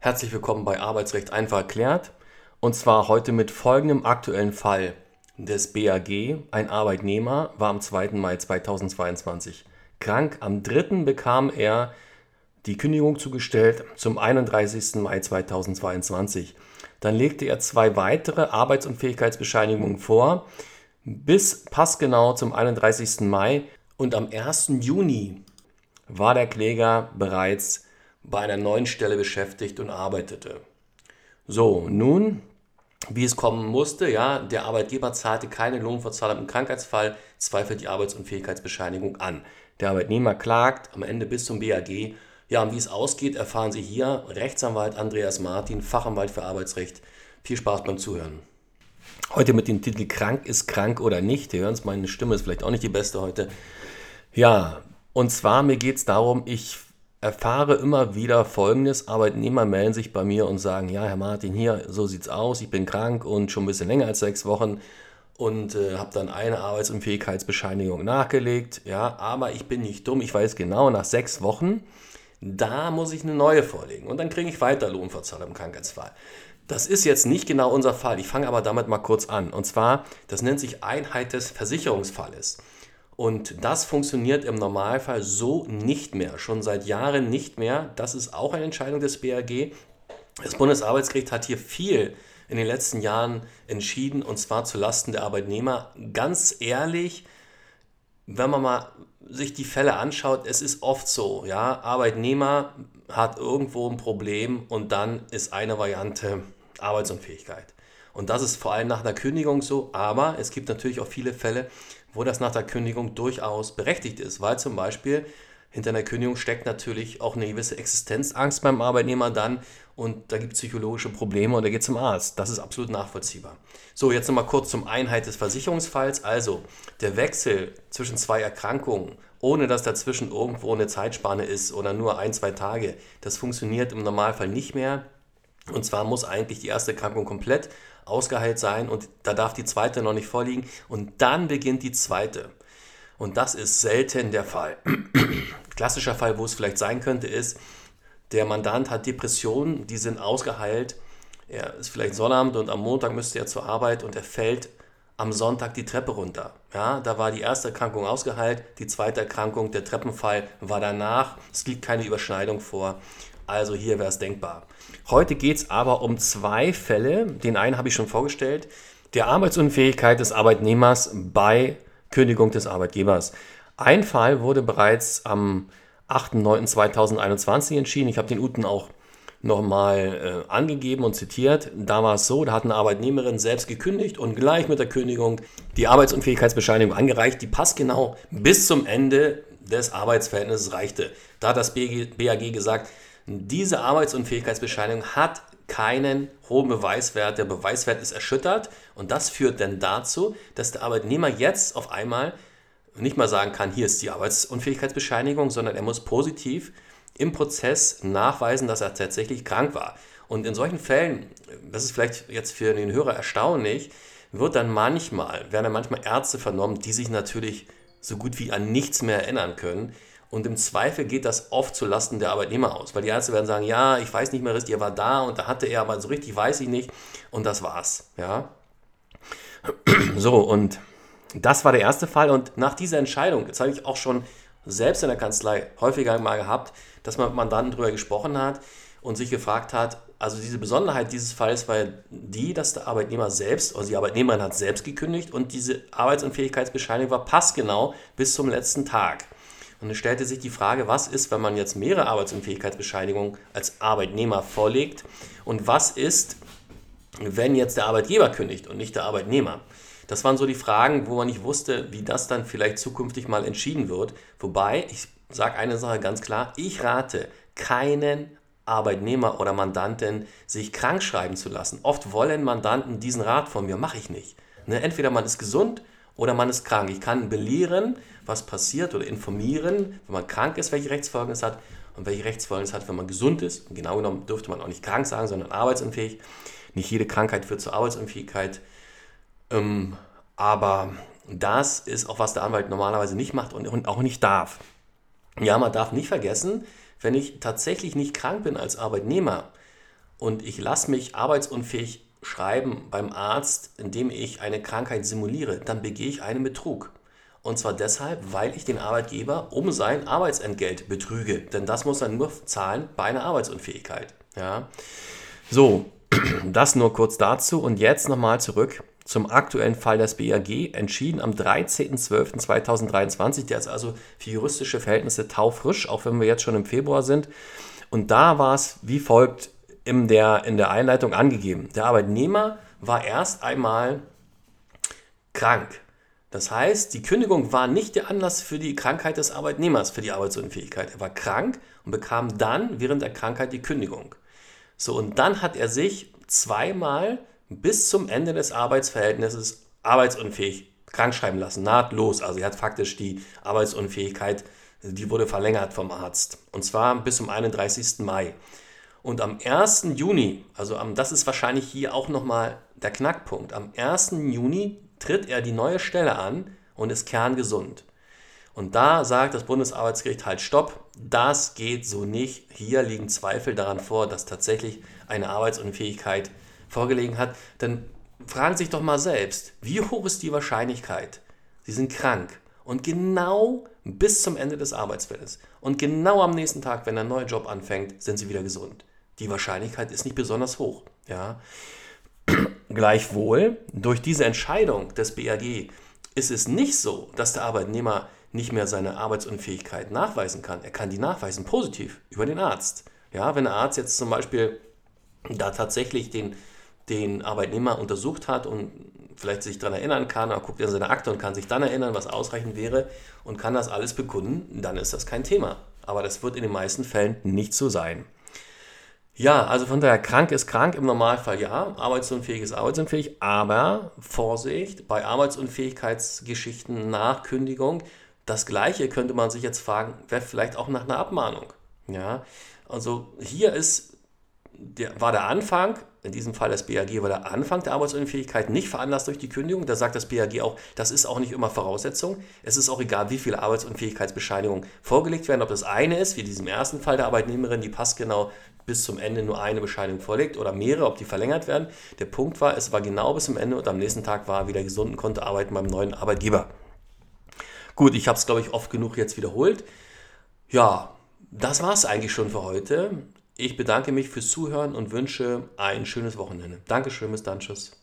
Herzlich willkommen bei Arbeitsrecht einfach erklärt. Und zwar heute mit folgendem aktuellen Fall des BAG. Ein Arbeitnehmer war am 2. Mai 2022 krank. Am 3. bekam er die Kündigung zugestellt zum 31. Mai 2022. Dann legte er zwei weitere Arbeitsunfähigkeitsbescheinigungen vor, bis passgenau zum 31. Mai. Und am 1. Juni war der Kläger bereits bei einer neuen Stelle beschäftigt und arbeitete. So, nun, wie es kommen musste, ja, der Arbeitgeber zahlte keine Lohnfortzahlung im Krankheitsfall, zweifelt die Arbeitsunfähigkeitsbescheinigung an. Der Arbeitnehmer klagt am Ende bis zum BAG. Ja, und wie es ausgeht, erfahren Sie hier. Rechtsanwalt Andreas Martin, Fachanwalt für Arbeitsrecht. Viel Spaß beim Zuhören. Heute mit dem Titel Krank ist krank oder nicht. Sie hören es, meine Stimme ist vielleicht auch nicht die beste heute. Ja, und zwar mir geht es darum, ich erfahre immer wieder Folgendes. Arbeitnehmer melden sich bei mir und sagen, ja, Herr Martin, hier, so sieht's aus, ich bin krank und schon ein bisschen länger als sechs Wochen und äh, habe dann eine Arbeitsunfähigkeitsbescheinigung nachgelegt. Ja, aber ich bin nicht dumm, ich weiß genau, nach sechs Wochen, da muss ich eine neue vorlegen und dann kriege ich weiter Lohnfortzahlung im Krankheitsfall. Das ist jetzt nicht genau unser Fall. Ich fange aber damit mal kurz an. Und zwar, das nennt sich Einheit des Versicherungsfalles. Und das funktioniert im Normalfall so nicht mehr, schon seit Jahren nicht mehr. Das ist auch eine Entscheidung des BAG. Das Bundesarbeitsgericht hat hier viel in den letzten Jahren entschieden und zwar zulasten der Arbeitnehmer. Ganz ehrlich, wenn man mal sich die Fälle anschaut, es ist oft so, ja, Arbeitnehmer hat irgendwo ein Problem und dann ist eine Variante Arbeitsunfähigkeit. Und das ist vor allem nach einer Kündigung so, aber es gibt natürlich auch viele Fälle, wo das nach der Kündigung durchaus berechtigt ist, weil zum Beispiel hinter einer Kündigung steckt natürlich auch eine gewisse Existenzangst beim Arbeitnehmer dann und da gibt es psychologische Probleme und er geht zum Arzt. Das ist absolut nachvollziehbar. So, jetzt nochmal kurz zum Einheit des Versicherungsfalls. Also der Wechsel zwischen zwei Erkrankungen, ohne dass dazwischen irgendwo eine Zeitspanne ist oder nur ein, zwei Tage, das funktioniert im Normalfall nicht mehr. Und zwar muss eigentlich die erste Erkrankung komplett ausgeheilt sein und da darf die zweite noch nicht vorliegen und dann beginnt die zweite. Und das ist selten der Fall. Klassischer Fall, wo es vielleicht sein könnte, ist, der Mandant hat Depressionen, die sind ausgeheilt. Er ist vielleicht Sonnabend und am Montag müsste er zur Arbeit und er fällt am Sonntag die Treppe runter. Ja, da war die erste Erkrankung ausgeheilt, die zweite Erkrankung, der Treppenfall war danach. Es liegt keine Überschneidung vor. Also hier wäre es denkbar. Heute geht es aber um zwei Fälle. Den einen habe ich schon vorgestellt. Der Arbeitsunfähigkeit des Arbeitnehmers bei Kündigung des Arbeitgebers. Ein Fall wurde bereits am 8.9.2021 entschieden. Ich habe den Uten auch nochmal äh, angegeben und zitiert. Da war es so, da hat eine Arbeitnehmerin selbst gekündigt und gleich mit der Kündigung die Arbeitsunfähigkeitsbescheinigung angereicht, die passgenau bis zum Ende des Arbeitsverhältnisses reichte. Da hat das BAG gesagt, diese Arbeitsunfähigkeitsbescheinigung hat keinen hohen Beweiswert. Der Beweiswert ist erschüttert und das führt dann dazu, dass der Arbeitnehmer jetzt auf einmal nicht mal sagen kann, hier ist die Arbeitsunfähigkeitsbescheinigung, sondern er muss positiv im Prozess nachweisen, dass er tatsächlich krank war. Und in solchen Fällen, das ist vielleicht jetzt für den Hörer erstaunlich, wird dann manchmal, werden dann manchmal Ärzte vernommen, die sich natürlich so gut wie an nichts mehr erinnern können, und im Zweifel geht das oft zulasten der Arbeitnehmer aus, weil die Ärzte werden sagen, ja, ich weiß nicht mehr richtig, er war da und da hatte er, aber so richtig weiß ich nicht und das war's, ja. So, und das war der erste Fall und nach dieser Entscheidung, jetzt habe ich auch schon selbst in der Kanzlei häufiger mal gehabt, dass man mit Mandanten darüber gesprochen hat und sich gefragt hat, also diese Besonderheit dieses Falls war die, dass der Arbeitnehmer selbst, also die Arbeitnehmerin hat selbst gekündigt und diese Arbeitsunfähigkeitsbescheinigung war passgenau bis zum letzten Tag. Und es stellte sich die Frage, was ist, wenn man jetzt mehrere Arbeitsunfähigkeitsbescheinigungen als Arbeitnehmer vorlegt und was ist, wenn jetzt der Arbeitgeber kündigt und nicht der Arbeitnehmer. Das waren so die Fragen, wo man nicht wusste, wie das dann vielleicht zukünftig mal entschieden wird. Wobei, ich sage eine Sache ganz klar, ich rate keinen Arbeitnehmer oder Mandanten, sich krank schreiben zu lassen. Oft wollen Mandanten diesen Rat von mir, mache ich nicht. Ne? Entweder man ist gesund oder man ist krank. Ich kann belehren, was passiert oder informieren, wenn man krank ist, welche Rechtsfolgen es hat und welche Rechtsfolgen es hat, wenn man gesund ist. Und genau genommen dürfte man auch nicht krank sagen, sondern arbeitsunfähig. Nicht jede Krankheit führt zur Arbeitsunfähigkeit. Ähm, aber das ist auch, was der Anwalt normalerweise nicht macht und, und auch nicht darf. Ja, man darf nicht vergessen, wenn ich tatsächlich nicht krank bin als Arbeitnehmer, und ich lasse mich arbeitsunfähig schreiben beim Arzt, indem ich eine Krankheit simuliere, dann begehe ich einen Betrug. Und zwar deshalb, weil ich den Arbeitgeber um sein Arbeitsentgelt betrüge. Denn das muss er nur zahlen bei einer Arbeitsunfähigkeit. Ja. So, das nur kurz dazu. Und jetzt nochmal zurück zum aktuellen Fall des BAG, entschieden am 13.12.2023. Der ist also für juristische Verhältnisse taufrisch, auch wenn wir jetzt schon im Februar sind. Und da war es wie folgt in der, in der Einleitung angegeben. Der Arbeitnehmer war erst einmal krank. Das heißt, die Kündigung war nicht der Anlass für die Krankheit des Arbeitnehmers, für die Arbeitsunfähigkeit. Er war krank und bekam dann während der Krankheit die Kündigung. So, und dann hat er sich zweimal bis zum Ende des Arbeitsverhältnisses arbeitsunfähig krankschreiben lassen, nahtlos. Also er hat faktisch die Arbeitsunfähigkeit, die wurde verlängert vom Arzt. Und zwar bis zum 31. Mai. Und am 1. Juni, also am, das ist wahrscheinlich hier auch nochmal der Knackpunkt, am 1. Juni tritt er die neue Stelle an und ist kerngesund. Und da sagt das Bundesarbeitsgericht halt Stopp, das geht so nicht. Hier liegen Zweifel daran vor, dass tatsächlich eine Arbeitsunfähigkeit vorgelegen hat. Dann fragen Sie sich doch mal selbst, wie hoch ist die Wahrscheinlichkeit, Sie sind krank und genau bis zum Ende des Arbeitsfeldes und genau am nächsten Tag, wenn der neue Job anfängt, sind Sie wieder gesund. Die Wahrscheinlichkeit ist nicht besonders hoch. Ja? Gleichwohl, durch diese Entscheidung des BAG ist es nicht so, dass der Arbeitnehmer nicht mehr seine Arbeitsunfähigkeit nachweisen kann. Er kann die nachweisen, positiv, über den Arzt. Ja, wenn der Arzt jetzt zum Beispiel da tatsächlich den, den Arbeitnehmer untersucht hat und vielleicht sich daran erinnern kann, er guckt in seine Akte und kann sich dann erinnern, was ausreichend wäre und kann das alles bekunden, dann ist das kein Thema. Aber das wird in den meisten Fällen nicht so sein. Ja, also von daher, krank ist krank im Normalfall ja, arbeitsunfähig ist arbeitsunfähig, aber Vorsicht, bei Arbeitsunfähigkeitsgeschichten nach Kündigung, das gleiche könnte man sich jetzt fragen, wäre vielleicht auch nach einer Abmahnung. Ja, also hier ist, der, war der Anfang, in diesem Fall das BAG, war der Anfang der Arbeitsunfähigkeit nicht veranlasst durch die Kündigung. Da sagt das BAG auch, das ist auch nicht immer Voraussetzung. Es ist auch egal, wie viele Arbeitsunfähigkeitsbescheinigungen vorgelegt werden. Ob das eine ist, wie in diesem ersten Fall der Arbeitnehmerin, die passgenau bis zum Ende nur eine Bescheinigung vorlegt oder mehrere, ob die verlängert werden. Der Punkt war, es war genau bis zum Ende und am nächsten Tag war er wieder gesund und konnte arbeiten beim neuen Arbeitgeber. Gut, ich habe es, glaube ich, oft genug jetzt wiederholt. Ja, das war es eigentlich schon für heute. Ich bedanke mich fürs Zuhören und wünsche ein schönes Wochenende. Dankeschön, bis dann, tschüss.